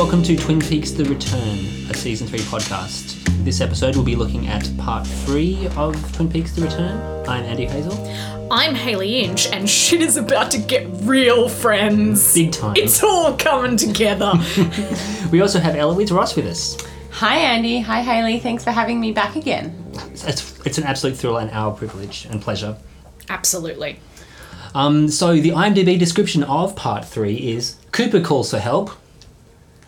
and welcome to Twin Peaks The Return, a season 3 podcast. This episode we'll be looking at part 3 of Twin Peaks The Return. I'm Andy Hazel. I'm Haley Inch, and shit is about to get real, friends. Big time. It's all coming together. We also have Eloise Ross with us. Hi, Andy. Hi, Haley. Thanks for having me back again. It's, it's an absolute thrill and our privilege and pleasure. Absolutely. Um, so the IMDb description of part 3 is Cooper calls for help.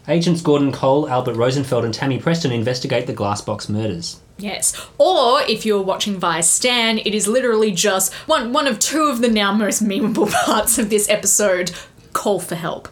Agents Gordon Cole, Albert Rosenfeld, and Tammy Preston investigate the Glassbox murders. Yes. Or if you're watching via Stan, it is literally just one one of two of the now most memeable parts of this episode. Call for help.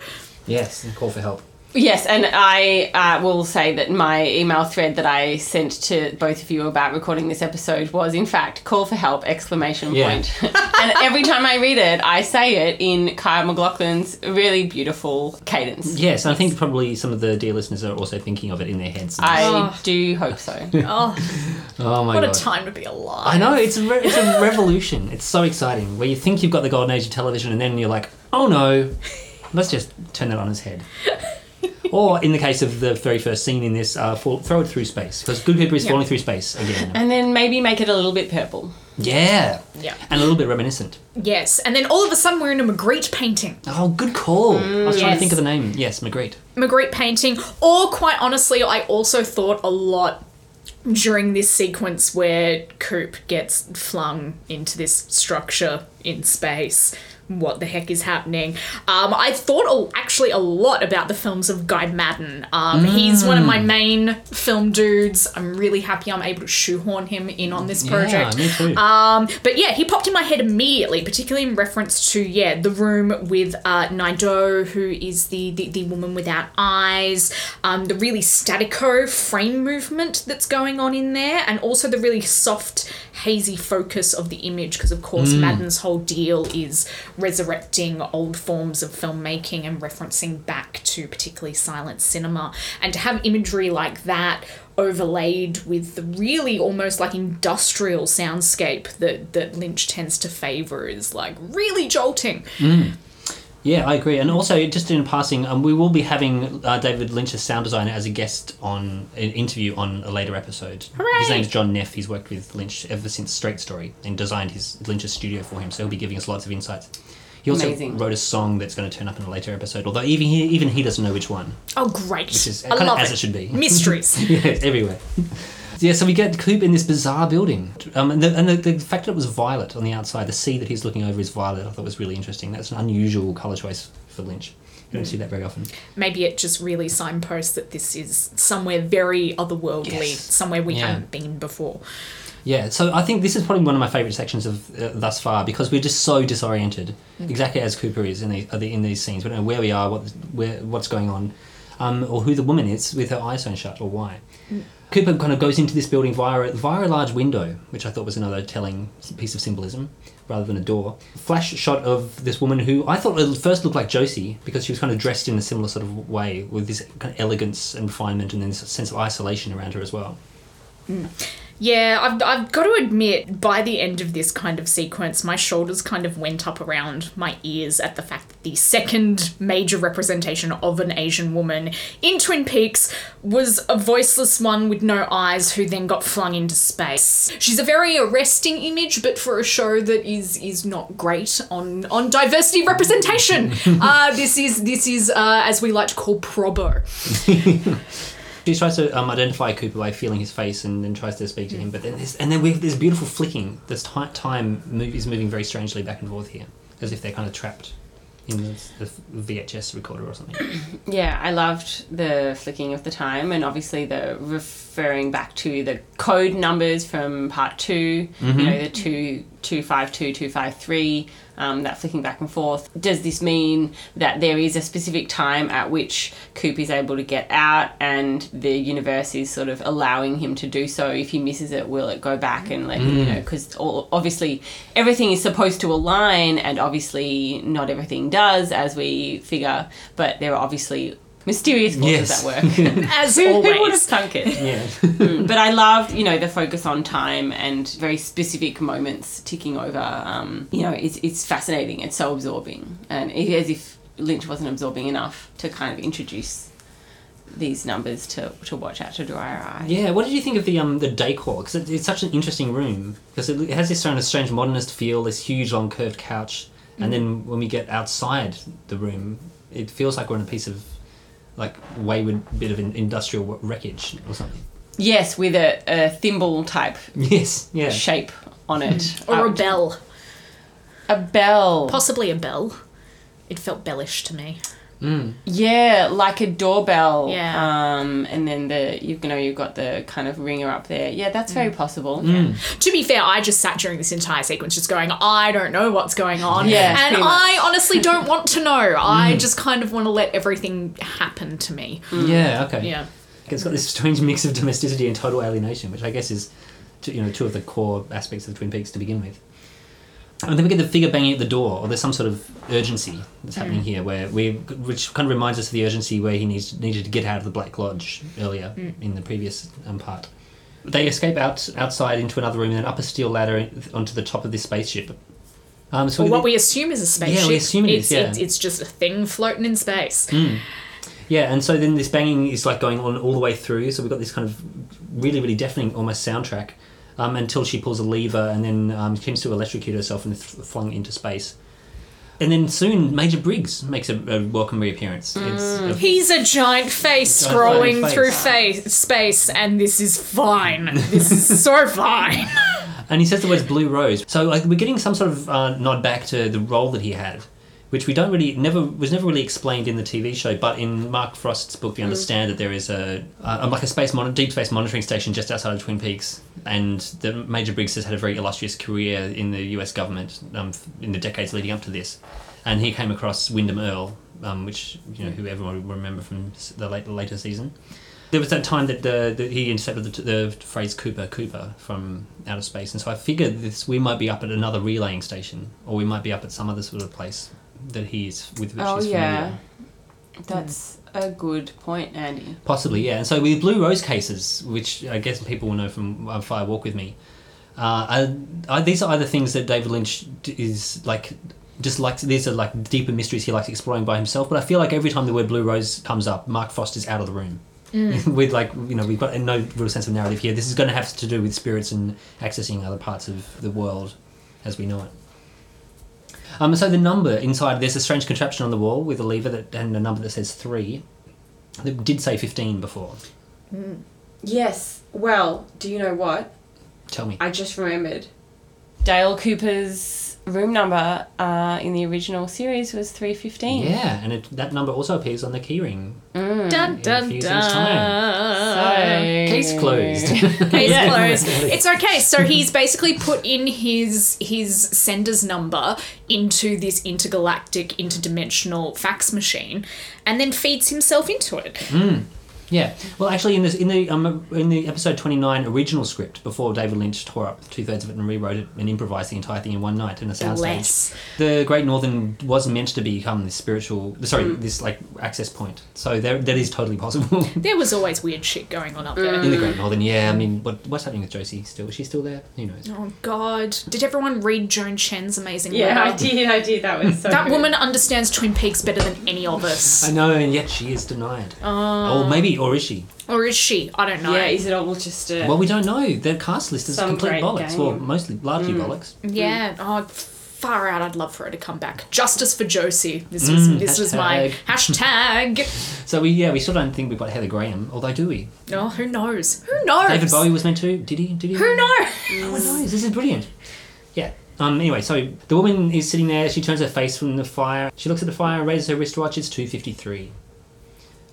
Yes, and call for help. Yes, and I uh, will say that my email thread that I sent to both of you about recording this episode was, in fact, call for help! Exclamation Yeah. point. and every time I read it, I say it in Kyle MacLachlan's really beautiful cadence. Yes, I think probably some of the dear listeners are also thinking of it in their heads. I Oh. do hope so. Oh, oh my what god. a time to be alive. I know it's a re- it's a revolution. It's so exciting where you think you've got the golden age of television, and then you're like, oh no, let's just turn that on its head. Or in the case of the very first scene in this, uh, fall, throw it through space because Good Cooper is falling through space again. And then maybe make it a little bit purple. yeah, Yeah. and a little bit reminiscent. Yes. And then all of a sudden we're in a Magritte painting. Oh, good call. I was trying to think of the name. Yes, Magritte. Magritte painting, or quite honestly, I also thought a lot during this sequence where Coop gets flung into this structure in space. What the heck is happening? Um, I thought actually a lot about the films of Guy Maddin. Um, He's one of my main film dudes. I'm really happy I'm able to shoehorn him in on this project. Yeah, me too. Um, but yeah, he popped in my head immediately, particularly in reference to yeah the room with uh, Naido, who is the, the the woman without eyes, um, the really statico frame movement that's going on in there, and also the really soft, hazy focus of the image, because of course mm. Maddin's whole deal is resurrecting old forms of filmmaking and referencing back to particularly silent cinema, and to have imagery like that overlaid with the really almost like industrial soundscape that, that Lynch tends to favour is like really jolting. Mm. Yeah, I agree. And also, just in passing, um, we will be having uh, David Lynch's sound designer as a guest on an interview on a later episode. Hooray! His name's John Neff. He's worked with Lynch ever since Straight Story and designed his Lynch's studio for him. So he'll be giving us lots of insights. He also Amazing. wrote a song that's going to turn up in a later episode, although even he, even he doesn't know which one. Oh, great. Which is I kind of as it. it should be. Mysteries. it's everywhere. Yeah, so we get Coop in this bizarre building, um, and, the, and the, the fact that it was violet on the outside, the sea that he's looking over is violet. I thought was really interesting. That's an unusual color choice for Lynch. You don't see that very often. Maybe it just really signposts that this is somewhere very otherworldly, Yes. somewhere we Yeah. haven't been before. Yeah, so I think this is probably one of my favorite sections of uh, thus far because we're just so disoriented, exactly as Cooper is in the, uh, in these scenes. We don't know where we are, what where what's going on, um, or who the woman is with her eyes sewn shut, or why. Cooper kind of goes into this building via via a large window, which I thought was another telling piece of symbolism, rather than a door. Flash shot of this woman who I thought at first looked like Josie because she was kind of dressed in a similar sort of way with this kind of elegance and refinement, and then this sense of isolation around her as well. Yeah, I've, I've got to admit, by the end of this kind of sequence, my shoulders kind of went up around my ears at the fact that the second major representation of an Asian woman in Twin Peaks was a voiceless one with no eyes who then got flung into space. She's a very arresting image, but for a show that is is not great on on diversity representation, uh, this is this is uh, as we like to call probo. She tries to um, identify Cooper by feeling his face and then tries to speak to him. But then there's, and then we have this beautiful flicking. This ti time move is moving very strangely back and forth here, as if they're kind of trapped in the, the VHS recorder or something. Yeah, I loved the flicking of the time and obviously the referring back to the code numbers from part 2 you know, the two, 252, 253, um, that flicking back and forth. Does this mean that there is a specific time at which Coop is able to get out and the universe is sort of allowing him to do so? If he misses it, will it go back and let him, you know, because obviously everything is supposed to align and obviously not everything does as we figure, but there are obviously mysterious forces Yes. at work. As Who, who would have always. it? Yeah. but I loved, you know, the focus on time and very specific moments ticking over. Um, you know, it's, it's fascinating. It's so absorbing. And it, as if Lynch wasn't absorbing enough to kind of introduce these numbers to, to watch out to dry our eye. Yeah, what did you think of the um the decor? Because it, it's such an interesting room because it, it has this kind of strange modernist feel, this huge long curved couch, and then when we get outside the room, it feels like we're in a piece of like wayward bit of in, industrial wreckage or something. Yes, with a, a thimble type Yes, yeah. shape on it. Or a Uh, bell. a bell. Possibly a bell. It felt bellish to me. Mm. Yeah, like a doorbell. Yeah. Um, and then the you know you've got the kind of ringer up there. Yeah, that's Mm. very possible. To be fair, I just sat during this entire sequence just going, I don't know what's going on. Yeah, And pretty much. I honestly don't want to know. I just kind of want to let everything happen to me. Yeah, okay. Yeah. It's got this strange mix of domesticity and total alienation, which I guess is, two, you know, two of the core aspects of Twin Peaks to begin with. And then we get the figure banging at the door, or there's some sort of urgency that's happening here, where we, which kind of reminds us of the urgency where he needs needed to get out of the Black Lodge earlier in the previous um, part. They escape out outside into another room and then up a steel ladder onto the top of this spaceship. Um, so Well, we- what we assume is a spaceship. Yeah, we assume it is, it's, yeah. it's, it's just a thing floating in space. Yeah, and so then this banging is like going on all the way through. So we've got this kind of really, really deafening almost soundtrack um, until she pulls a lever and then um, seems to electrocute herself and th- flung into space. And then soon Major Briggs makes a, a welcome reappearance. It's a- He's a giant face Giant scrolling face. through face, space, and this is fine. This is so fine. and he says the words "blue rose." So like we're getting some sort of uh, nod back to the role that he had, which we don't really never was never really explained in the TV show. But in Mark Frost's book, we understand that there is a uh, like a space mon- deep space monitoring station just outside of Twin Peaks, and the Major Briggs has had a very illustrious career in the U.S. government um, in the decades leading up to this, and he came across Windom Earle, um, which you know who everyone will remember from the late, later season. There was that time that the, the, he intercepted the, the phrase Cooper Cooper from outer space, and so I figured this we might be up at another relaying station, or we might be up at some other sort of place that he's with which Oh he's yeah, familiar. that's a good point, Andy. Possibly, yeah. And so with Blue Rose cases, which I guess people will know from uh, Fire Walk with Me, uh, are, are, these are either things that David Lynch is like just likes. These are like deeper mysteries he likes exploring by himself. But I feel like every time the word Blue Rose comes up, Mark Frost is out of the room. with like you know we've got no real sense of narrative here. This is going to have to do with spirits and accessing other parts of the world as we know it. Um, so the number inside there's a strange contraption on the wall with a lever that and a number that says three. It did say fifteen before. Yes. Well, do you know what? Tell me. I just remembered. Dale Cooper's room number uh, in the original series was three fifteen. Yeah, and it, that number also appears on the keyring. Dun in a dun dun. things' time. Case closed. Case Yeah. closed. It's okay. So he's basically put in his his sender's number into this intergalactic, interdimensional fax machine, and then feeds himself into it. Yeah. Well, actually, in this in the um, in the episode twenty nine original script, before David Lynch tore up two thirds of it and rewrote it and improvised the entire thing in one night in a soundstage, Bless. the Great Northern was meant to become this spiritual, sorry, this like access point. So there, that is totally possible There was always weird shit going on up there. in the Great Northern. Yeah, I mean, what what's happening with Josie? Still, is she still there? Who knows? Oh God! Did everyone read Joan Chen's amazing Yeah, I did. I did. That was so. That good. woman understands Twin Peaks better than any of us. I know, and yet she is denied. Oh. or maybe, or is she? Or is she? I don't know. Yeah, is it all just a? Well, we don't know. The cast list is Some complete great bollocks. Well, mostly, largely bollocks. Yeah. Oh, far out. I'd love for her to come back. Justice for Josie. This was Mm, this was my hashtag. So we, yeah, we still don't think we've got Heather Graham. Although, do we? Oh, who knows? Who knows? David Bowie was meant to. Did he? Did he? Who knows? No one knows. This is brilliant. Yeah. Um. Anyway, so the woman is sitting there. She turns her face from the fire. She looks at the fire and raises her wristwatch. It's two fifty three.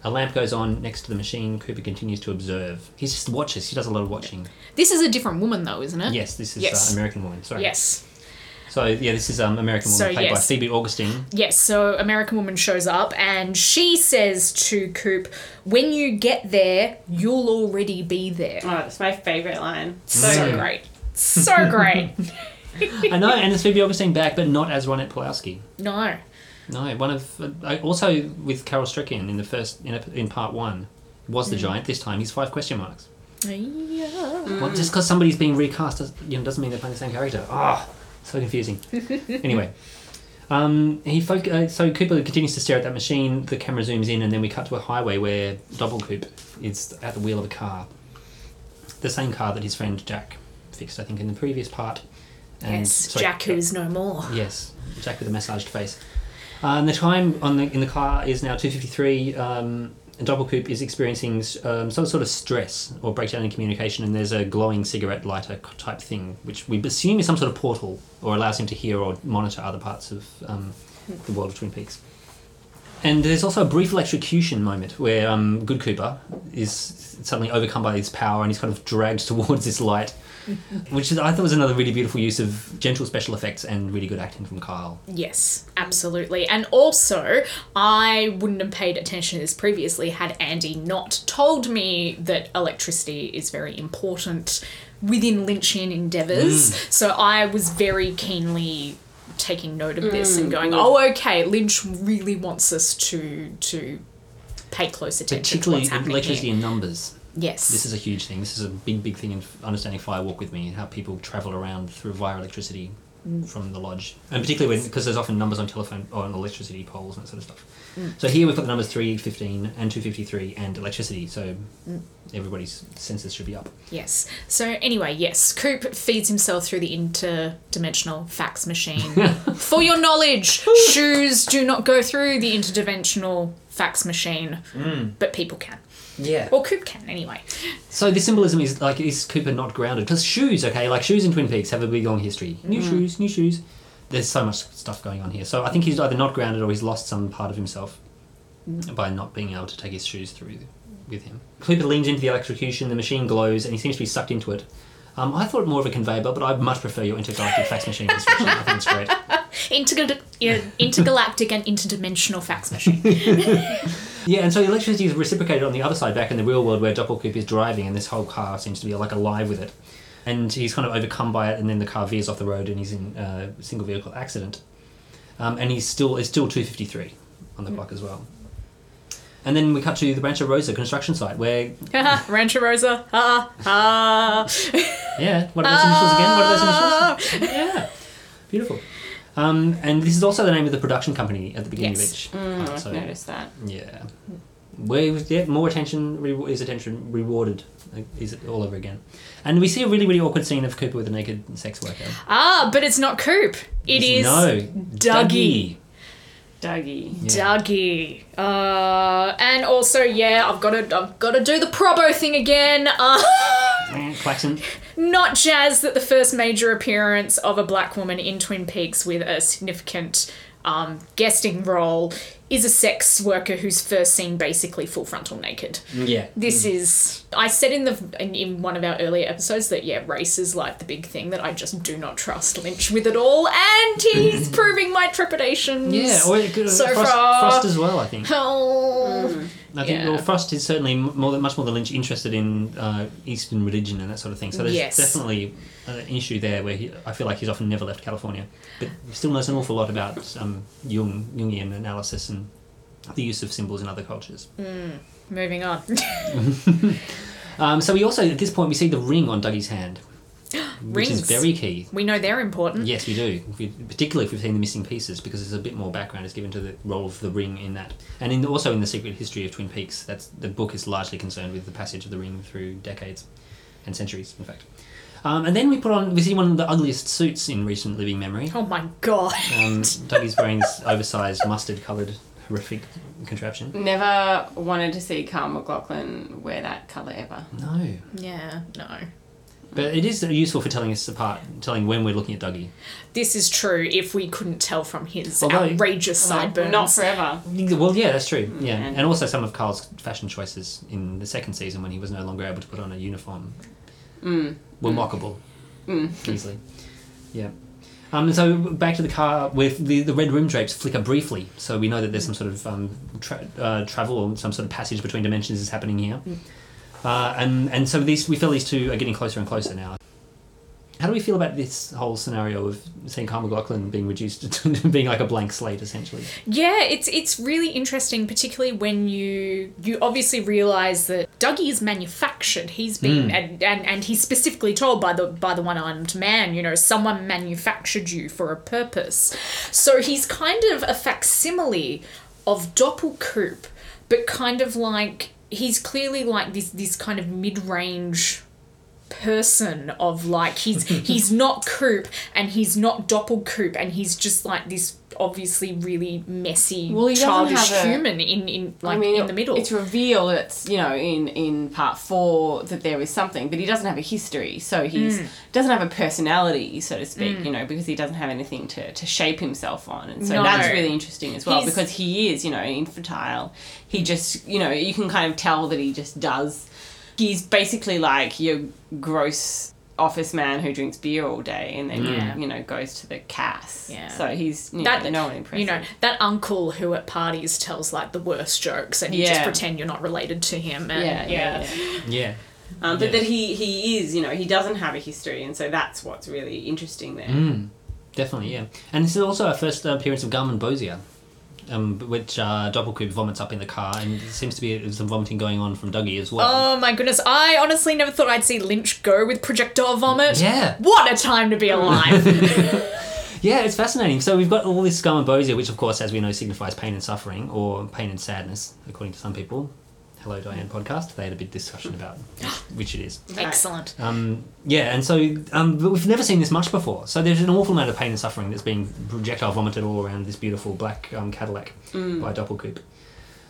A lamp goes on next to the machine. Cooper continues to observe. He just watches. He does a lot of watching. This is a different woman, though, isn't it? Yes, this is Yes. Uh, American Woman. Sorry. Yes. So yeah, this is um American Woman So, played by yes. Phoebe Augustine. Yes, so American Woman shows up and she says to Coop, when you get there, you'll already be there. Oh, that's my favorite line. So Mm. great. So great. I know, and it's Phoebe Augustine back, but not as Ronette Pulaski. no. No, one of uh, also with Carel Struycken in the first in, in part one was the giant. This time he's five question marks. Yeah. Well, just because somebody's being recast, does, you know, doesn't mean they're playing the same character. Ah, so confusing. anyway, Um, he foc- uh, so Cooper continues to stare at that machine. The camera zooms in, and then we cut to a highway where Double Coop is at the wheel of a car, the same car that his friend Jack fixed, I think, in the previous part. And- yes, sorry, Jack, who is no more. Yes, Jack with a massaged face. Uh, and the time on the in the car is now two fifty three. Um, and Double Coop is experiencing um, some sort of stress or breakdown in communication, and there's a glowing cigarette lighter type thing, which we assume is some sort of portal or allows him to hear or monitor other parts of um, the world of Twin Peaks. And there's also a brief electrocution moment where um, Good Cooper is suddenly overcome by his power and he's kind of dragged towards this light, which I thought was another really beautiful use of gentle special effects and really good acting from Kyle. Yes, absolutely. And also, I wouldn't have paid attention to this previously had Andy not told me that electricity is very important within Lynchian endeavours. Mm. So I was very keenly taking note of this and mm, going, "Oh, okay, Lynch really wants us to to pay close attention to particularly what's happening electricity here." in numbers. Yes. This is a huge thing. This is a big, big thing in understanding Fire Walk with Me, and how people travel around through via electricity mm. from the lodge, and particularly when because there's often numbers on telephone or on electricity poles and that sort of stuff. Mm. So here we've got the numbers three fifteen and two fifty three and electricity. So mm. everybody's senses should be up. Yes. So anyway, yes, Coop feeds himself through the interdimensional fax machine. For your knowledge, shoes do not go through the interdimensional fax machine, but people can. Yeah. Or Coop can anyway. So the symbolism is like is Cooper not grounded? Because shoes, okay, like shoes in Twin Peaks have a big long history. New shoes, new shoes. There's so much stuff going on here. So I think he's either not grounded or he's lost some part of himself by not being able to take his shoes through with him. Cooper leans into the electrocution. The machine glows, and he seems to be sucked into it. Um, I thought more of a conveyor belt, but I much prefer your intergalactic fax machine description. I think it's great. Intergal- yeah, intergalactic and interdimensional fax machine. Yeah, and so the electricity is reciprocated on the other side, back in the real world where Doppelkoop is driving, and this whole car seems to be like alive with it. And he's kind of overcome by it, and then the car veers off the road, and he's in a single vehicle accident. Um, and he's still it's still two fifty three on the clock as well. And then we cut to the Rancho Rosa construction site, where Rancho Rosa. Ha ha. yeah, what are those initials again? What are those initials? Yeah, beautiful. Um, and this is also the name of the production company at the beginning Yes. of each. Mm, part, I've so- noticed that. Yeah. Where yeah, more attention re- is attention rewarded like, is it all over again, and we see a really really awkward scene of Cooper with a naked sex worker. Ah, but it's not Coop. It is no Dougie. Dougie. Yeah. Dougie. Uh, and also, yeah, I've got to, I've got to do the probo thing again. Uh, Mm, Claxon. not jazzed that the first major appearance of a black woman in Twin Peaks with a significant um, guesting role is a sex worker who's first seen basically full frontal naked. Mm, yeah. This mm. is I said in the in, in one of our earlier episodes that yeah, race is like the big thing that I just do not trust Lynch with at all, and he's proving my trepidations. Yeah, or it could, So Frost, far. Frost as well. I think. Oh. I think Yeah. well, Frost is certainly more than, much more than Lynch interested in uh, Eastern religion and that sort of thing. So there's Yes. definitely an issue there where he, I feel like he's often never left California, but he still knows an awful lot about um, Jung Jungian analysis and the use of symbols in other cultures. Moving on. Um, so we also at this point we see the ring on Dougie's hand, which is very key. we know they're important. Yes, we do. We, particularly if we've seen the missing pieces, because there's a bit more background is given to the role of the ring in that, and in also in the secret history of Twin Peaks. That's the book is largely concerned with the passage of the ring through decades and centuries, in fact. Um, and then we put on we see one of the ugliest suits in recent living memory. Oh my god. Um, Dougie's brain's oversized mustard-coloured horrific contraption. Never wanted to see Kyle MacLachlan wear that colour ever. No, Yeah, no. But it is useful for telling us apart, telling when we're looking at Dougie. This is true if we couldn't tell from his Although- outrageous sideburns. Not forever. Well, yeah, that's true. Yeah, And- and also some of Kyle's fashion choices in the second season when he was no longer able to put on a uniform Mm. were mockable Mm. easily. Yeah. Um, so back to the car with the, the red rim drapes flicker briefly, so we know that there's some sort of um, tra- uh, travel or some sort of passage between dimensions is happening here. Uh, and and so these we feel these two are getting closer and closer now. How do we feel about this whole scenario of seeing Kyle MacLachlan being reduced to being like a blank slate, essentially? Yeah, it's it's really interesting, particularly when you you obviously realize that Dougie is manufactured. He's been and, and and he's specifically told by the by the one armed man, you know, someone manufactured you for a purpose. So he's kind of a facsimile of Doppelkoop, but kind of like he's clearly like this this kind of mid range person of like he's he's not Coop and he's not Doppelkoop and he's just like this obviously really messy Well, he doesn't childish have a- human in in like I mean, in the middle. It's revealed it's you know in in part four that there is something, but he doesn't have a history, so he's Mm. doesn't have a personality, so to speak. You know, because he doesn't have anything to to shape himself on, and so No. that's really interesting as well He's- because he is you know infantile. He just you know you can kind of tell that he just does. He's basically like your gross office man who drinks beer all day and then Yeah. you know goes to the Cass. Yeah. So he's you that know, no one impressive. you know that uncle who at parties tells like the worst jokes and you just pretend you're not related to him and yeah, yeah. yeah. Yeah. Um, but Yeah. that he he is, you know, he doesn't have a history, and so that's what's really interesting there. Mm, definitely, yeah. And this is also our first uh, appearance of garmonbozia, um, which uh, Doppelkoop vomits up in the car, and there seems to be some vomiting going on from Dougie as well. Oh my goodness, I honestly never thought I'd see Lynch go with projectile vomit. Yeah. What a time to be alive. Yeah, it's fascinating. So we've got all this garmonbozia, which of course, as we know, signifies pain and suffering, or pain and sadness, according to some people. Hello, Diane podcast. They had a big discussion about which it is. Excellent. Um, yeah, and so um, but we've never seen this much before. So there's an awful amount of pain and suffering that's being projectile vomited all around this beautiful black um, Cadillac by Doppelkoop.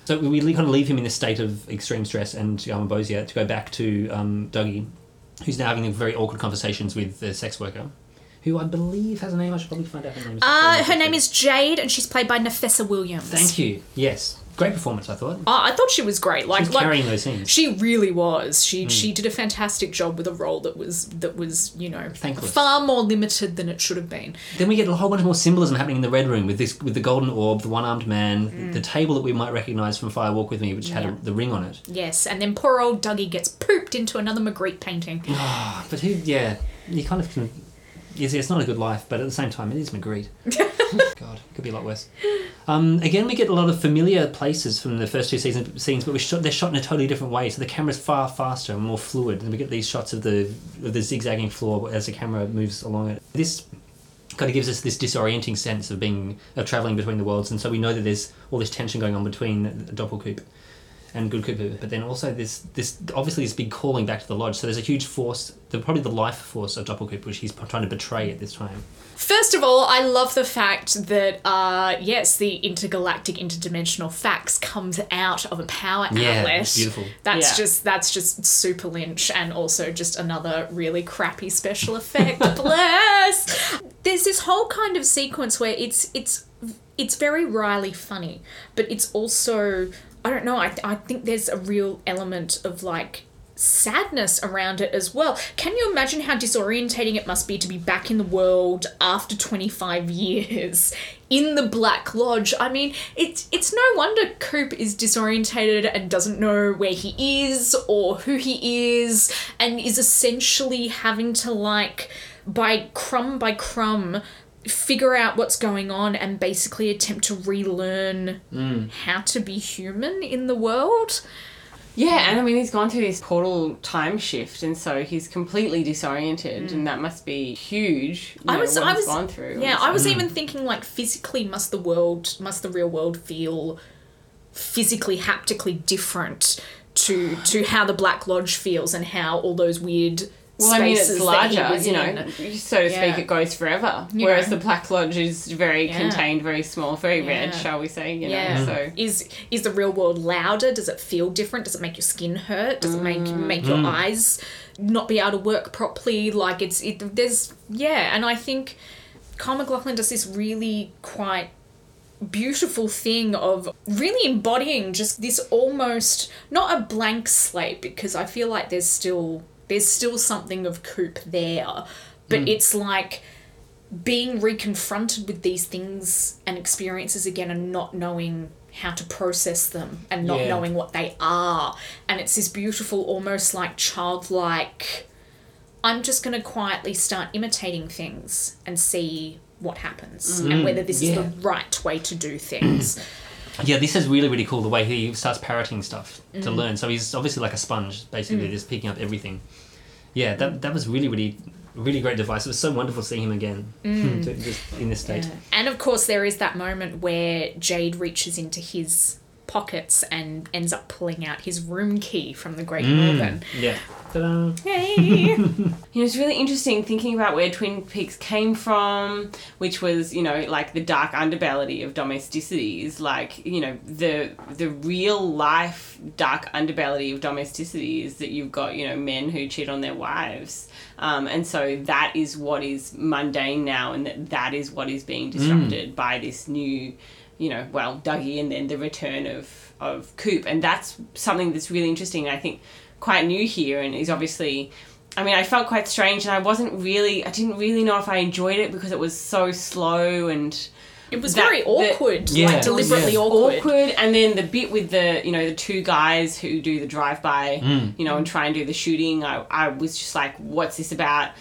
So we we kind of leave him in this state of extreme stress and um, bozia to go back to um, Dougie, who's now having very awkward conversations with the sex worker, who I believe has a name. I should probably find out her name. Uh, her name is Jade and she's played by Nafessa Williams. Thank you. Yes, great performance. I thought. I thought she was great. Like, She's like carrying those scenes. She really was. She she did a fantastic job with a role that was that was you know Thankless. far more limited than it should have been. Then we get a whole bunch more symbolism happening in the red room with this, with the golden orb, the one-armed man, Mm. the table that we might recognise from Fire Walk with Me, which had a, the ring on it. Yes, and then poor old Dougie gets pooped into another Magritte painting. Ah, but who? Yeah, you kind of can. Yes, it's not a good life, but at the same time, it is Magritte. God, it could be a lot worse. Um, again, we get a lot of familiar places from the first two season scenes, but we shot, they're shot in a totally different way. So the camera's far faster and more fluid, and we get these shots of the of the zigzagging floor as the camera moves along it. This kind of gives us this disorienting sense of being of traveling between the worlds, and so we know that there's all this tension going on between Doppelkoop and Good Cooper, but then also this this obviously this big calling back to the lodge. So there's a huge force, the, probably the life force of Doppelkoop, which he's trying to betray at this time. First of all, I love the fact that uh, yes, the intergalactic interdimensional fax comes out of a power Yeah, outlet. it's beautiful. That's Yeah. just that's just super Lynch, and also just another really crappy special effect. Bless. There's this whole kind of sequence where it's it's it's very wryly funny, but it's also I don't know. I I think there's a real element of like sadness around it as well. Can you imagine how disorientating it must be to be back in the world after 25 years in the Black Lodge? I mean, it's it's no wonder Coop is disorientated and doesn't know where he is or who he is and is essentially having to like by crumb by crumb figure out what's going on and basically attempt to relearn how to be human in the world. Yeah, and I mean he's gone through this portal time shift, and so he's completely disoriented, and that must be huge. You Mm. I know, was, what I he's was, gone through. yeah, I was even thinking like physically, must the world, must the real world feel physically, haptically different to to how the Black Lodge feels and how all those weird Well, I mean, it's larger, you know, in. so to speak, Yeah. it goes forever. You Whereas know. the Black Lodge is very Yeah. contained, very small, very red, shall we say, you know, Yeah. so. Is is the real world louder? Does it feel different? Does it make your skin hurt? Does it make Mm. make your eyes not be able to work properly? Like it's it there's yeah, and I think Kyle MacLachlan does this really quite beautiful thing of really embodying just this almost not a blank slate because I feel like there's still there's still something of Coop there, but mm. it's like being reconfronted with these things and experiences again and not knowing how to process them and not Yeah. knowing what they are. And it's this beautiful almost like childlike i'm just going to quietly start imitating things and see what happens and mm. whether this is the right way to do things Yeah, this is really really cool. The way he starts parroting stuff to Mm. learn. So he's obviously like a sponge, basically, just picking up everything. Yeah, that that was really really really great device. It was so wonderful seeing him again, to- just in this state. Mm. Yeah. And of course, there is that moment where Jade reaches into his pockets and ends up pulling out his room key from the Great Northern. Yeah. Ta-da. Hey! You know, it's really interesting thinking about where Twin Peaks came from, which was, you know, like the dark underbelly of domesticity is like, you know, the the real life dark underbelly of domesticity is that you've got, you know, men who cheat on their wives. Um, and so that is what is mundane now, and that, that is what is being disrupted by this new, you know, well, Dougie and then the return of, of Coop. And that's something that's really interesting. I think quite new here and is obviously I mean I felt quite strange and I wasn't really I didn't really know if I enjoyed it because it was so slow and It was That- very the- awkward, Yeah, like deliberately yeah. awkward. awkward and then the bit with the you know the two guys who do the drive by mm. you know and try and do the shooting I, I was just like what's this about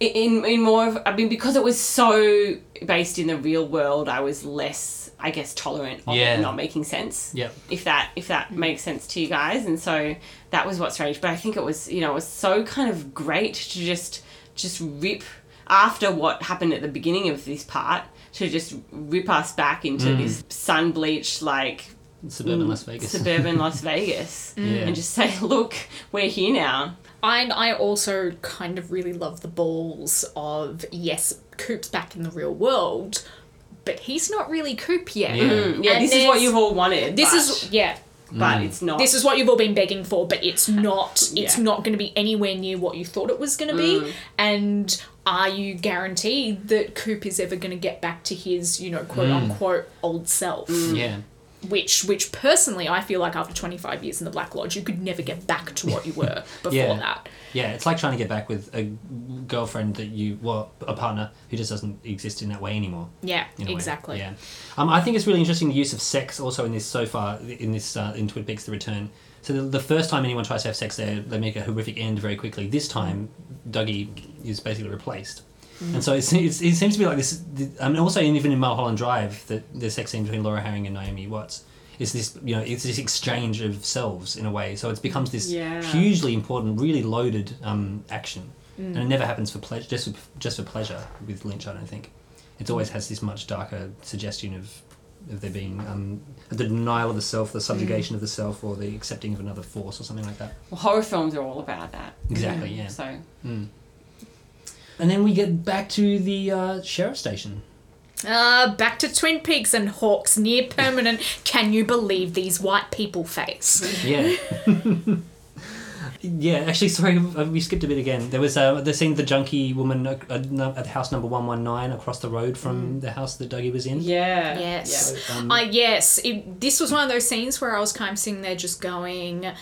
in in more of I mean because it was so based in the real world I was less I guess tolerant of Yeah. it not making sense Yep. if that if that mm-hmm. makes sense to you guys and so that was what's strange but i think it was you know it was so kind of great to just just rip after what happened at the beginning of this part to just rip us back into Mm. this sun bleached like Suburban mm, Las Vegas. suburban las vegas mm. Yeah. and just say look we're here now And I also kind of really love the balls of yes, Coop's back in the real world, but he's not really Coop yet. Yeah. Mm, yeah And this is what you've all wanted This but, is yeah. but mm. it's not This is what you've all been begging for, but it's not. It's Yeah. not going to be anywhere near what you thought it was going to be. Mm. And are you guaranteed that Coop is ever going to get back to his, you know, quote mm. unquote old self? Yeah. Which, which personally, I feel like after twenty five years in the Black Lodge, you could never get back to what you were before Yeah. that. Yeah, it's like trying to get back with a girlfriend that you, well, a partner who just doesn't exist in that way anymore. Yeah, a way. exactly. Yeah, um, I think it's really interesting the use of sex also in this so far in this uh, in Twin Peaks: The Return. So the, the first time anyone tries to have sex there, they make a horrific end very quickly. This time, Dougie is basically replaced. And so it's, it's, it seems to be like this. I mean, also even in Mulholland Drive, the, the sex scene between Laura Harring and Naomi Watts is this. You know, it's this exchange of selves in a way. So it becomes this Yeah. hugely important, really loaded um, action, and it never happens for pleasure, just for, just for pleasure with Lynch. I don't think it always has this much darker suggestion of of there being um, the denial of the self, the subjugation of the self, or the accepting of another force, or something like that. well, horror films are all about that Exactly, yeah. so And then we get back to the uh, sheriff station. Uh, back to Twin Peaks and Hawk's near permanent. Can you believe these white people face? Yeah. yeah, actually, sorry, uh, we skipped a bit again. There was uh, the scene of the junkie woman uh, uh, at house number 119 across the road from the house that Dougie was in. yeah Yes. So, um, I yes, it, this was one of those scenes where I was kind of sitting there just going,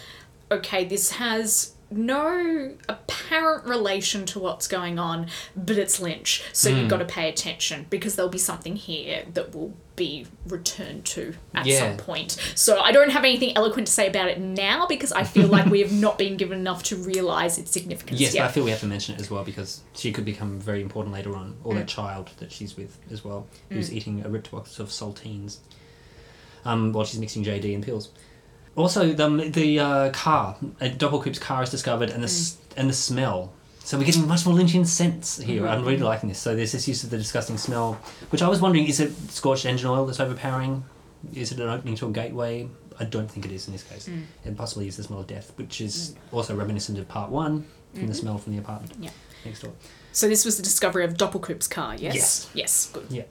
okay, this has no apparent relation to what's going on, but it's Lynch, so Hmm. you've got to pay attention because there'll be something here that will be returned to at Yeah. some point. So I don't have anything eloquent to say about it now because I feel like we have not been given enough to realize its significance Yes, but. I feel we have to mention it as well because she could become very important later on, or Mm. that child that she's with as well, who's eating a ripped box of saltines um, while she's mixing JD and pills. Also, the, the uh, car, Doppelkoop's car is discovered, and the, mm. s and the smell. So we're getting much more Lynchian sense here. Mm-hmm. I'm really liking this. So there's this use of the disgusting smell, which I was wondering, is it scorched engine oil that's overpowering? Is it an opening to a gateway? I don't think it is in this case. Mm. It possibly is the smell of death, which is mm. also reminiscent of part one from the mm-hmm. smell from the apartment Yeah. next door. So this was the discovery of Doppelkoop's car, yes? Yes. Yes, good. Yeah.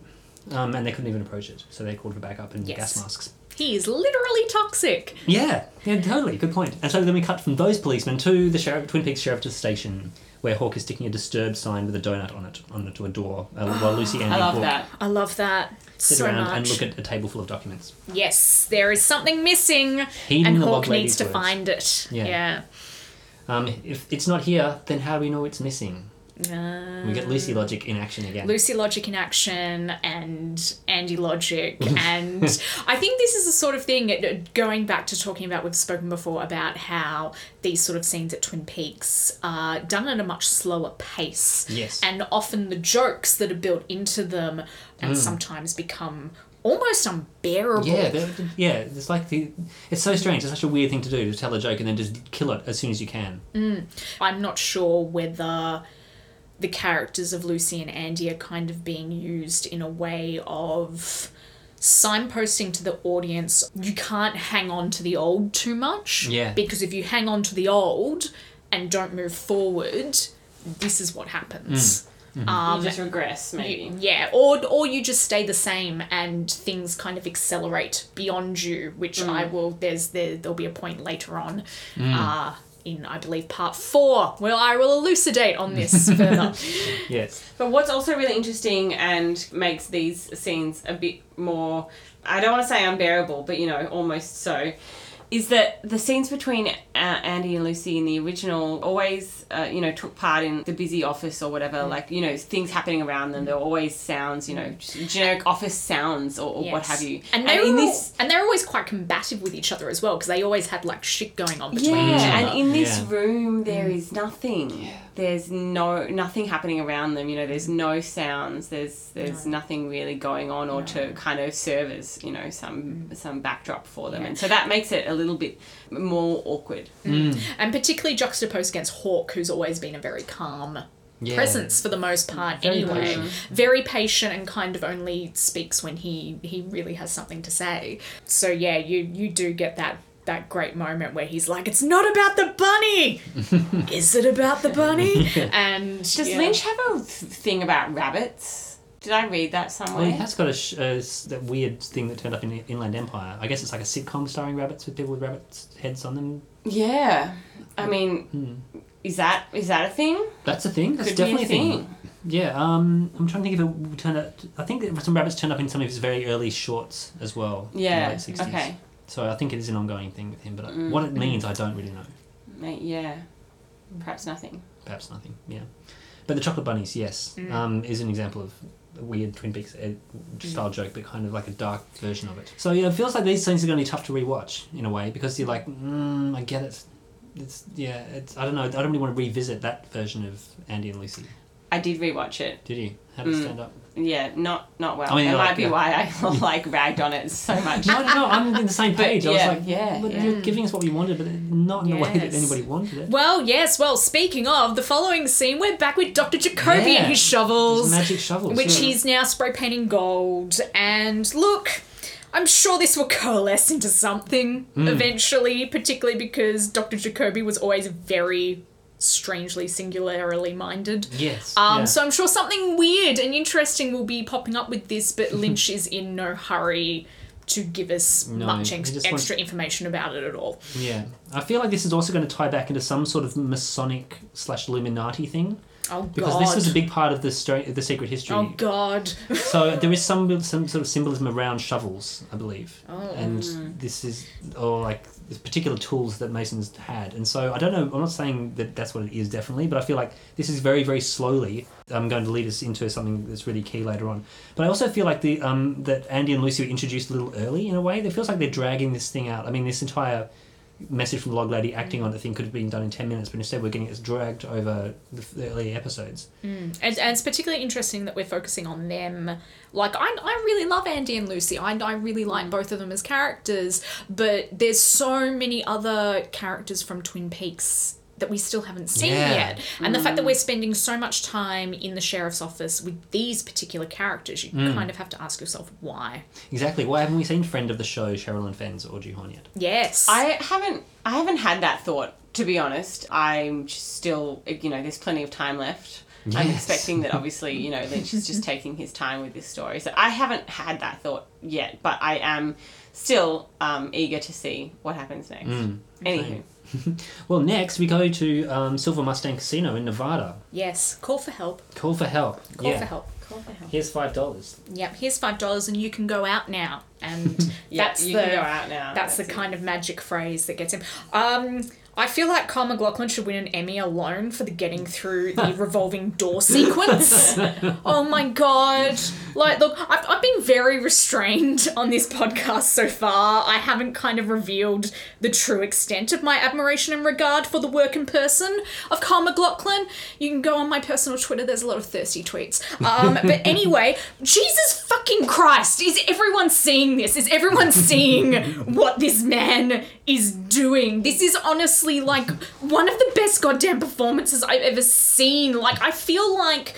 Um, and they couldn't even approach it, so they called for backup and Yes. gas masks. He is literally toxic. Yeah, yeah, totally. Good point. And so then we cut from those policemen to the sheriff, Twin Peaks Sheriff Station, where Hawk is sticking a disturbed sign with a donut on it onto a door, uh, while Lucy and I love Hawk that. I love that sit so around much. and look at a table full of documents. yes, there is something missing, Heeding and the Hawk needs lady's to words. find it. Yeah. Yeah. Um, if it's not here, then how do we know it's missing? Uh, We get Lucy Logic in action again. Lucy Logic in action and Andy Logic, and I think this is the sort of thing. uh, Going back to talking about, we've spoken before about how these sort of scenes at Twin Peaks are done at a much slower pace. Yes. and often the jokes that are built into them and Mm. sometimes become almost unbearable. Yeah, they're- yeah. It's like the. It's so strange. It's such a weird thing to do to tell a joke and then just kill it as soon as you can. I'm not sure whether the characters of Lucy and Andy are kind of being used in a way of signposting to the audience you can't hang on to the old too much. Yeah. Because if you hang on to the old and don't move forward, this is what happens. Um, you just regress, you- maybe. yeah, or or you just stay the same and things kind of accelerate beyond you, which I will. There's there there'll be a point later on, uh, in I believe part four, where I will elucidate on this further. Yes. But what's also really interesting and makes these scenes a bit more, I don't want to say unbearable, but you know, almost so, is that the scenes between uh, Andy and Lucy in the original always, uh, you know, took part in the busy office or whatever, like, you know, things happening around them. There were always sounds, you know, just generic office sounds or, or what have you. And, they in were this. and they're always quite combative with each other as well because they always had like shit going on between Yeah, each other. and in this Yeah. room there is nothing. There's no nothing happening around them. You know, there's no sounds. There's there's nothing really going on, or to kind of serve as you know some some backdrop for them, and so that makes it a little bit more awkward. Mm. And particularly juxtaposed against Hawk, who's always been a very calm Yeah. presence for the most part Very anyway. patient. Very patient and kind of only speaks when he he really has something to say. So yeah, you you do get that that great moment where he's like, "It's not about the bunny. Is it about the bunny?" And Does yeah. Lynch have a th- thing about rabbits? Did I read that somewhere? Well, he has got a, sh- uh, s- that weird thing that turned up in Inland Empire. I guess it's like a sitcom starring rabbits with people with rabbits' heads on them. yeah, I mean, Hmm. is that is that a thing? That's a thing. That's Could be a definitely a thing. Yeah. Um, I'm trying to think if it would turn up. I think that some rabbits turned up in some of his very early shorts as well. in the Yeah. late 60s. Okay. So I think it is an ongoing thing with him, but Mm. what it means, I don't really know. Mate, yeah. Perhaps nothing. Perhaps nothing. Yeah. But the chocolate bunnies, yes, Mm. um, is an example of a weird Twin Peaks uh, Mm. style joke, but kind of like a dark version of it. So yeah, it feels like these scenes are going to be tough to rewatch in a way because you're like, mm, I get it. It's yeah. It's I don't know. I don't really want to revisit that version of Andy and Lucy. I did rewatch it. Did you? How did it Mm. stand up? Yeah, not not well. I mean, that like, might be yeah. why I like ragged on it so much. No, no, no. I'm in the same But page. I yeah, was like, yeah, but yeah. you're giving us what we wanted, but not in the way that Yes. anybody wanted it. Well, yes. Well, speaking of the following scene, we're back with Dr. Jacoby Yeah. and his shovels. These magic shovels, which yeah. he's now spray painting gold. And look, I'm sure this will coalesce into something Hmm. eventually, particularly because Dr. Jacoby was always very strangely singularly minded. Yes. Um, yeah. So I'm sure something weird and interesting will be popping up with this, but Lynch is in no hurry to give us No, much ex- just wants- extra information about it at all. Yeah, I feel like this is also going to tie back into some sort of Masonic slash Illuminati thing Oh because this was a big part of the story, the secret history. Oh god. So there is some some sort of symbolism around shovels, I believe, Oh. and this is or like the particular tools that Masons had. And so I don't know. I'm not saying that that's what it is definitely, but I feel like this is very very slowly I'm um, going to lead us into something that's really key later on. But I also feel like the um, that Andy and Lucy were introduced a little early in a way. It feels like they're dragging this thing out. I mean, this entire message from the log lady acting on the thing could have been done in 10 minutes but instead we're getting it dragged over the, the early episodes mm. And, and it's particularly interesting that we're focusing on them. Like, I, I really love Andy and Lucy. I, I really like both of them as characters, but there's so many other characters from Twin Peaks that we still haven't seen Yeah. yet. And the fact that mm. we're spending so much time in the sheriff's office with these particular characters, you mm. kind of have to ask yourself why. exactly why haven't we seen friend of the show Sherilyn Fenn's or Juhon yet Yes. I haven't I haven't had that thought to be honest. I'm just still eh, you know there's plenty of time left. I'm expecting that obviously you know Lynch is just taking his time with this story. So I haven't had that thought yet, but I am still um, eager to see what happens next. Mm. Anywho, Well, next we go to um, Silver Mustang Casino in Nevada. yes. Call for help. Call for help. Call yeah. for help. Call for help. Here's five dollars. Yep, here's five dollars and you can go out now. And yeah, that's you the can go out now. that's, the it. kind of magic phrase that gets him. Um, I feel like Kyle MacLachlan should win an Emmy alone for the getting through the revolving door sequence. oh my god! Like, look, I've, I've been very restrained on this podcast so far. I haven't kind of revealed the true extent of my admiration and regard for the work and person of Kyle MacLachlan. You can go on my personal Twitter. There's a lot of thirsty tweets. Um, but anyway, Jesus fucking fucking Christ, is everyone seeing this? Is everyone seeing what this man is doing? This is honestly like one of the best goddamn performances I've ever seen. Like, I feel like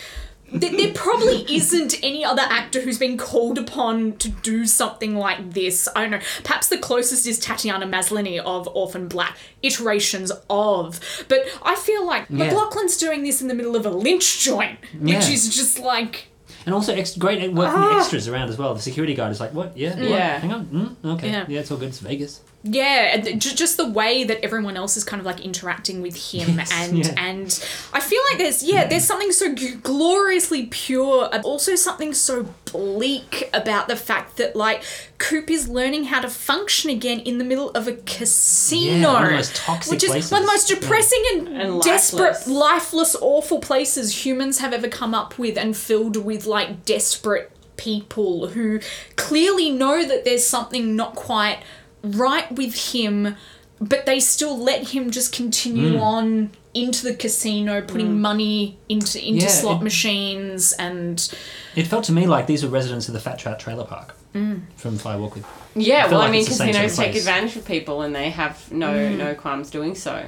th- there probably isn't any other actor who's been called upon to do something like this. I don't know. Perhaps the closest is Tatiana Maslany of Orphan Black, iterations of. But I feel like Yeah. MacLachlan's doing this in the middle of a lynch joint, which Yeah. is just like. And also ex- great at working Ah. extras around as well. The security guard is like, "What? Yeah, what? Yeah. Hang on. Mm, okay. Yeah. Yeah. it's all good. It's Vegas." Yeah, and th- ju- just the way that everyone else is kind of like interacting with him, Yes, and yeah. and I feel like there's yeah, there's something so gloriously pure, and also something so bleak about the fact that like Coop is learning how to function again in the middle of a casino, Yeah, one of the most toxic which is one of the most depressing and, And desperate, lifeless. lifeless, awful places humans have ever come up with, and filled with like desperate people who clearly know that there's something not quite right with him, but they still let him just continue Mm. on into the casino, putting money into into Yeah, slot it- machines and It felt to me like these were residents of the Fat Trout Trailer Park Mm. from Fire Walk with. Yeah, well, like I mean, it's the same casinos sort of take advantage of people and they have no Mm. no qualms doing so.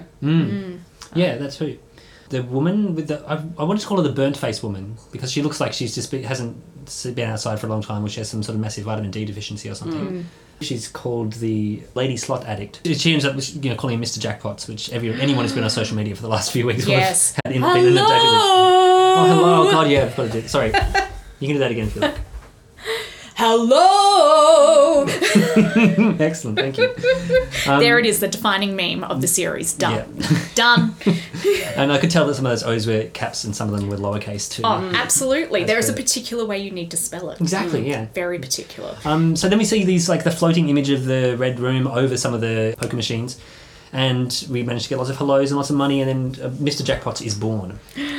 Yeah, that's who. The woman with the I, I wanted to call her the burnt face woman because she looks like she's just been, hasn't been outside for a long time or she has some sort of massive vitamin D deficiency or something. She's called the lady slot addict. She ends up, you know, calling him Mr. Jackpots, which every, anyone who's been on social media for the last few weeks will have yes. had in, Hello. been inundated with. Oh, hello! Oh, God, yeah, I've got to do it. Sorry, you can do that again if you like. Hello. Excellent, thank you. Um, there it is, the defining meme of the series. Done. Yeah. Done. And I could tell that some of those O's were caps and some of them were lowercase too. Oh, absolutely. That's There is a particular way you need to spell it. Exactly, yeah. Very particular. Um, so then we see these like the floating image of the red room over some of the poker machines, and we manage to get lots of hellos and lots of money, and then uh, Mr. Jackpots is born.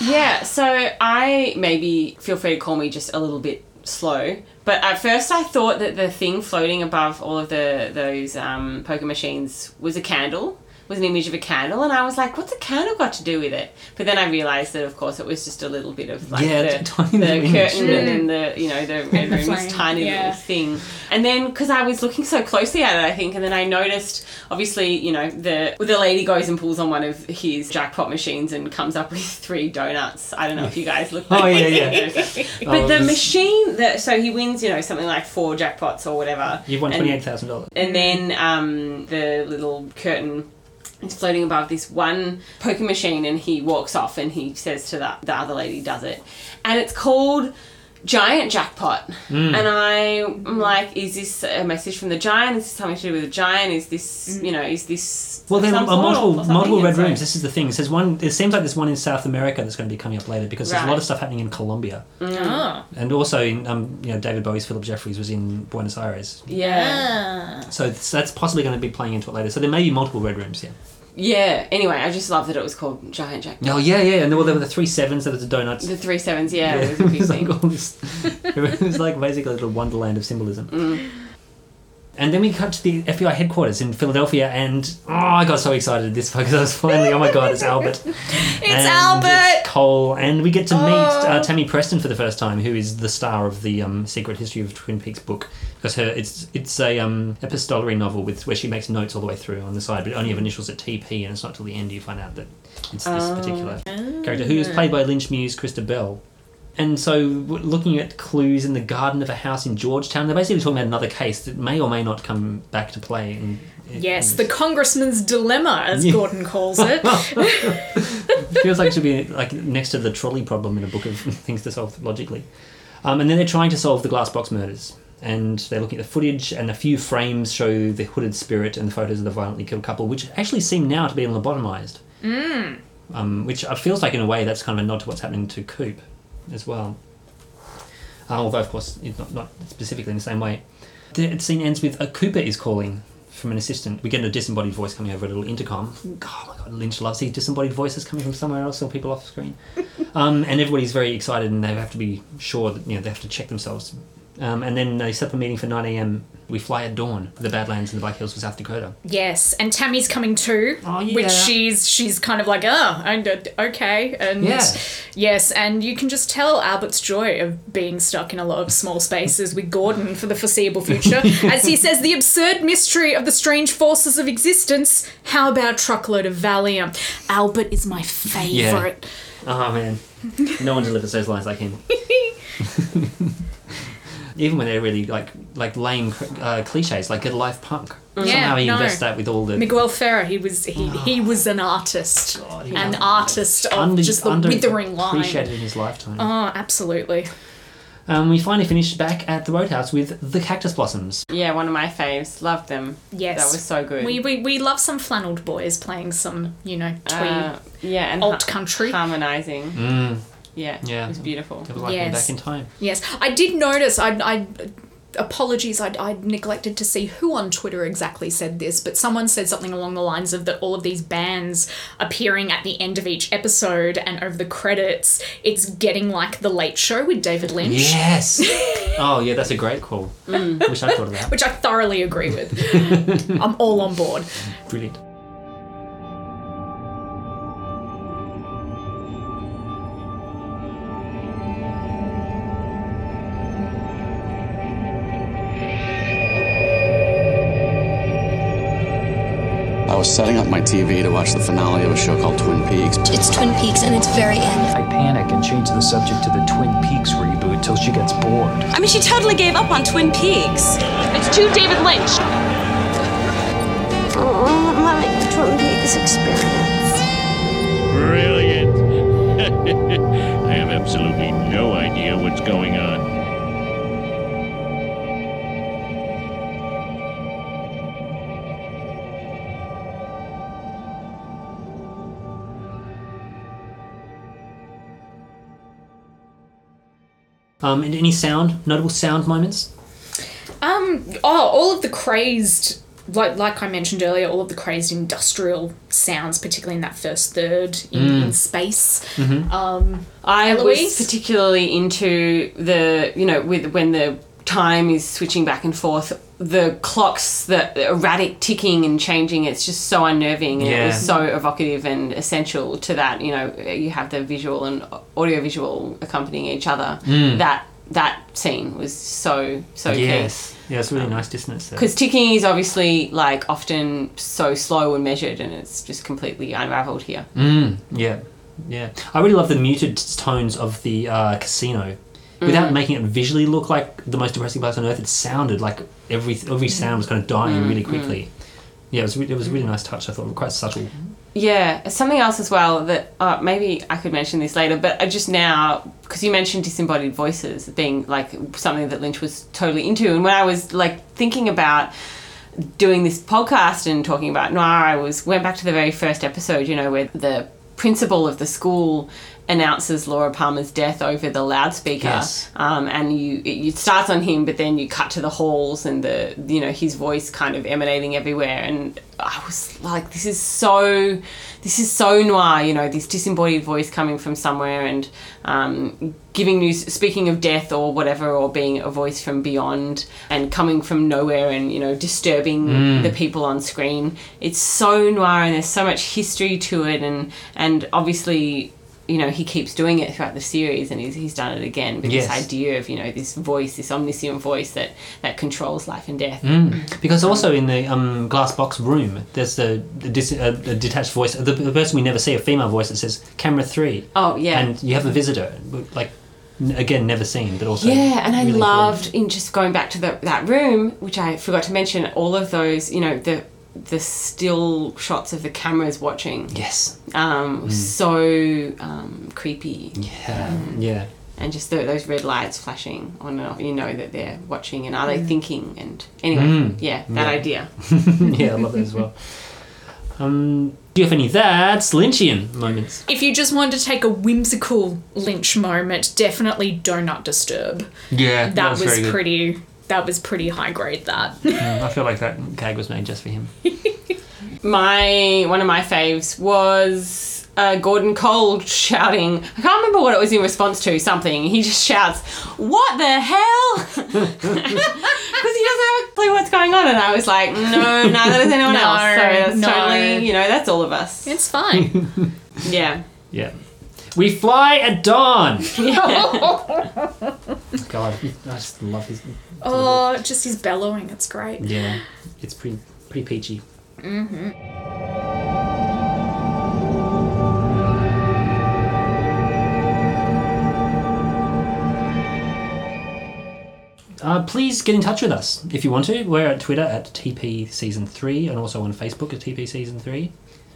Yeah, so I maybe feel free to call me just a little bit slow, but at first I thought that the thing floating above all of the those um, poker machines was a candle. Was an image of a candle, and I was like, "What's a candle got to do with it?" But then I realised that, of course, it was just a little bit of like Yeah, the, tiny the little image. curtain and then the you know the red room, this tiny yeah. little thing. And then because I was looking so closely at it, I think, and then I noticed, obviously, you know, the the lady goes and pulls on one of his jackpot machines and comes up with three donuts. I don't know if you guys look. Oh, yeah, yeah. but Oh, the this- machine that so he wins, you know, something like four jackpots or whatever. You've won twenty eight thousand dollars. and then um, the little curtain is floating above this one poker machine, and he walks off and he says to the, the other lady, does it. And it's called Giant Jackpot. Hmm. And I'm like, is this a message from the giant? Is this something to do with the giant? Is this, you know, is this. Well, there some are multiple multiple red rooms. This is the thing. It says one. It seems like there's one in South America that's going to be coming up later because there's a lot Right. of stuff happening in Colombia, Oh. and also in um, you know David Bowie's Phillip Jeffries was in Buenos Aires. Yeah. Ah. So it's- that's possibly going to be playing into it later. So there may be multiple red rooms. Yeah. Yeah. Anyway, I just love that it was called Giant Jack. Oh yeah, yeah. And there were, there were the three sevens. There was the donuts. The three sevens, yeah, it was it big was like all this. It was like basically a little wonderland of symbolism. Mm. And then we cut to the FBI headquarters in Philadelphia, and oh, I got so excited at this because I was finally, oh my god, it's Albert. It's And Albert! It's Cole, and we get to meet Oh. uh, Tammy Preston for the first time, who is the star of the um, Secret History of Twin Peaks book. Because her, it's it's a um, epistolary novel with where she makes notes all the way through on the side, but only have initials at TP, and it's not till the end you find out that it's this Oh. particular character, who is played by Lynch Muse Chrysta Bell. And so, looking at clues in the garden of a house in Georgetown, they're basically talking about another case that may or may not come back to play. In, in Yes, the congressman's dilemma, as. Gordon calls it. feels like it should be like next to the trolley problem in a book of things to solve logically. Um, and then they're trying to solve the glass box murders. And they're looking at the footage, and a few frames show the hooded spirit and the photos of the violently killed couple, which actually seem now to be lobotomized. Mm. Um, which uh, feels like, in a way, that's kind of a nod to what's happening to Coop as well. Uh, although, of course, it's not, not specifically in the same way. The scene ends with a Cooper is calling from an assistant. We get a disembodied voice coming over a little intercom. Oh my god, Lynch loves these disembodied voices coming from somewhere else or people off screen. um, and everybody's very excited and they have to be sure that, you know, they have to check themselves Um, and then they set the meeting for 9 a.m. We fly at dawn, the Badlands and the Black Hills of South Dakota. Yes, and Tammy's coming too. Oh, yeah. Which she's she's kind of like, oh, and okay, and Yeah. yes, and you can just tell Albert's joy of being stuck in a lot of small spaces with Gordon for the foreseeable future, as he says, the absurd mystery of the strange forces of existence. How about a truckload of Valium? Albert is my favorite. Oh man, no one delivers those lines like him. Even when they're really like like lame uh, cliches, like get a life punk. Somehow he no. invests that with all the Miguel Ferrer, he was he, he was an artist, God, he was an artist of under- just the under- withering line. appreciated in his lifetime. Oh, absolutely. Um, we finally finished back at the Roadhouse with the Cactus Blossoms. Yeah, one of my faves. Loved them. Yes. That was so good. We, we, we love some flannelled boys playing some, you know, twee. Uh, yeah, and alt ha- country. harmonizing. Mm, Yeah, Yeah. it was beautiful. it was like Yes. going back in time. yes. I did notice, I, I apologies, I, I neglected to see who on Twitter exactly said this, but someone said something along the lines of that all of these bands appearing at the end of each episode and over the credits, it's getting like The Late Show with David Lynch. Yes. oh yeah, that's a great call. Mm. Wish I'd thought of that. Which I thoroughly agree with. I'm all on board. Brilliant. Setting up my TV to watch the finale of a show called Twin Peaks. It's Twin Peaks and it's very end. I panic and change the subject to the Twin Peaks reboot till she gets bored. I mean, she totally gave up on Twin Peaks. It's too David Lynch. Oh, I'm loving the Twin Peaks experience. Brilliant. I have absolutely no idea what's going on. Um, and any sound, notable sound moments? Um. Oh, all of the crazed, like like I mentioned earlier, all of the crazed industrial sounds, particularly in that first third in, in space. Um. I Eloise? was particularly into the, you know, with when the time is switching back and forth, the clocks, the erratic ticking and changing, it's just so unnerving and it was so evocative and essential to that, you know, you have the visual and audiovisual accompanying each other. That that scene was so so key. Yes. Yeah, it's really nice dissonance. Because ticking is obviously like often so slow and measured, and it's just completely unraveled here. Mm, yeah, yeah. I really love the muted tones of the uh, casino. Without mm. making it visually look like the most depressing place on earth, it sounded like every every mm. sound was kind of dying mm, really quickly. Yeah, it was re- it was a really nice touch. I thought quite subtle. Yeah, something else as well that uh, maybe I could mention this later, but I just now because you mentioned disembodied voices being like something that Lynch was totally into, and when I was like thinking about doing this podcast and talking about noir, I was went back to the very first episode, you know, where the principal of the school announces Laura Palmer's death over the loudspeaker, Yes. um, and you it, it starts on him, but then you cut to the halls and the you know his voice kind of emanating everywhere, and I was like, this is so, this is so noir, you know, this disembodied voice coming from somewhere and um, giving news, speaking of death or whatever, or being a voice from beyond and coming from nowhere and you know disturbing the people on screen. It's so noir, and there's so much history to it, and and obviously you know he keeps doing it throughout the series and he's, he's done it again but Yes. this idea of you know this voice this omniscient voice that that controls life and death Because also in the um, glass box room, there's the, the dis- uh, the detached voice, the, the person we never see, a female voice that says "camera three. oh yeah and you have a visitor, like n- again never seen, but also yeah and i really loved important. in just going back to the, that room which i forgot to mention all of those you know the the still shots of the cameras watching Yes, um so um creepy yeah, yeah. and just the, those red lights flashing on and off you know that they're watching and are they thinking and anyway Mm. yeah that Yeah. idea yeah, I love that as well. Um, do you have any that's Lynchian moments? If you just wanted to take a whimsical Lynch moment, definitely Donut Disturb. Yeah, That, was, pretty. That was pretty high grade. That. I feel like that gag was made just for him. my one of my faves was uh, Gordon Cole shouting. I can't remember what it was in response to something. He just shouts, "What the hell?" Because he doesn't have a clue what's going on, and I was like, "No, neither does anyone No, else." So that's no. totally, you know, that's all of us. It's fine. Yeah. Yeah. We fly at dawn. God, I just love his. oh, just his bellowing. It's great. Yeah, it's pretty pretty peachy. Uh, please get in touch with us if you want to. We're at Twitter at TP Season 3 and also on Facebook at TP Season 3.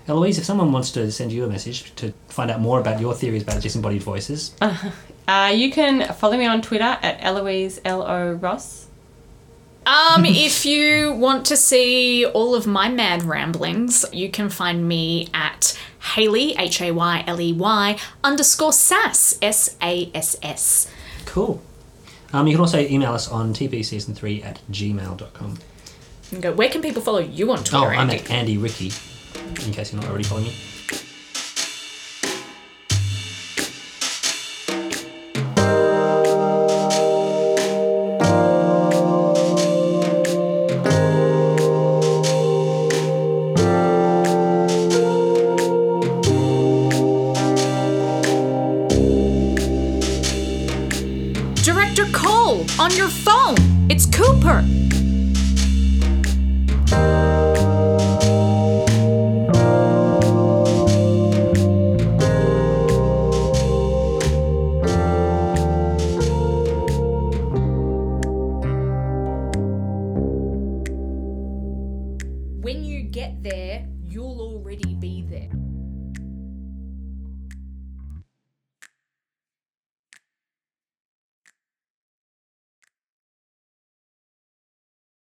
Eloise, if someone wants to send you a message to find out more about your theories about disembodied voices, Uh, you can follow me on Twitter at Eloise L O Ross. Um, if you want to see all of my mad ramblings, you can find me at Hayley, H A Y L E Y, underscore sass, S A S S. cool. Um, you can also email us on tpseason3 at gmail.com. And go, where can people follow you on Twitter? Oh, I'm Andy? at Andy Ricky, in case you're not already following me.